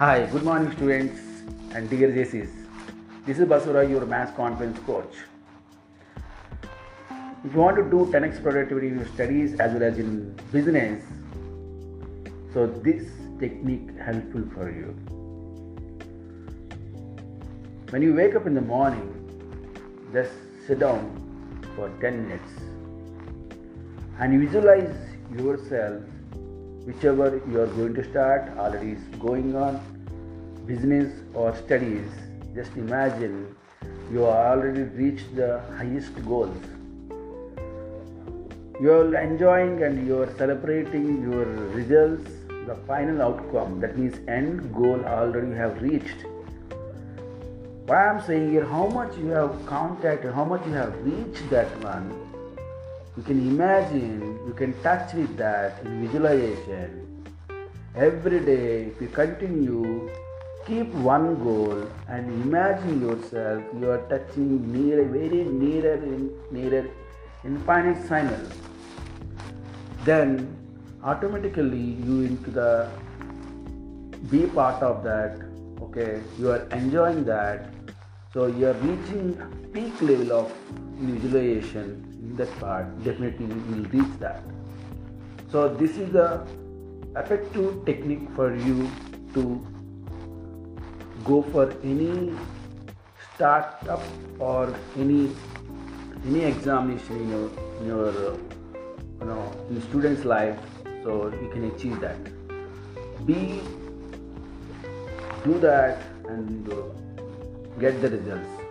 Hi, good morning, students and dear JCs. This is Basura, your mass confidence coach. If you want to do 10x productivity in your studies as well as in business, so this technique helpful for you. When you wake up in the morning, just sit down for 10 minutes and visualize yourself whichever you are going to start already is going on business or studies just imagine you already reached the highest goals. You are enjoying and you are celebrating your results the final outcome that means end goal already you have reached. What i am saying here how much you have contacted how much you have reached that one you can imagine you can touch with that in visualization. Every day if you continue keep one goal and imagine yourself you are touching near very nearer in nearer infinite final. Then automatically you into the be part of that okay? You are enjoying that. So you are reaching peak level of visualization in that part definitely you will reach that. So this is the effective technique for you to go for any startup or any any examination in your in your uh, you know in student's life so you can achieve that. Be do that and uh, get the results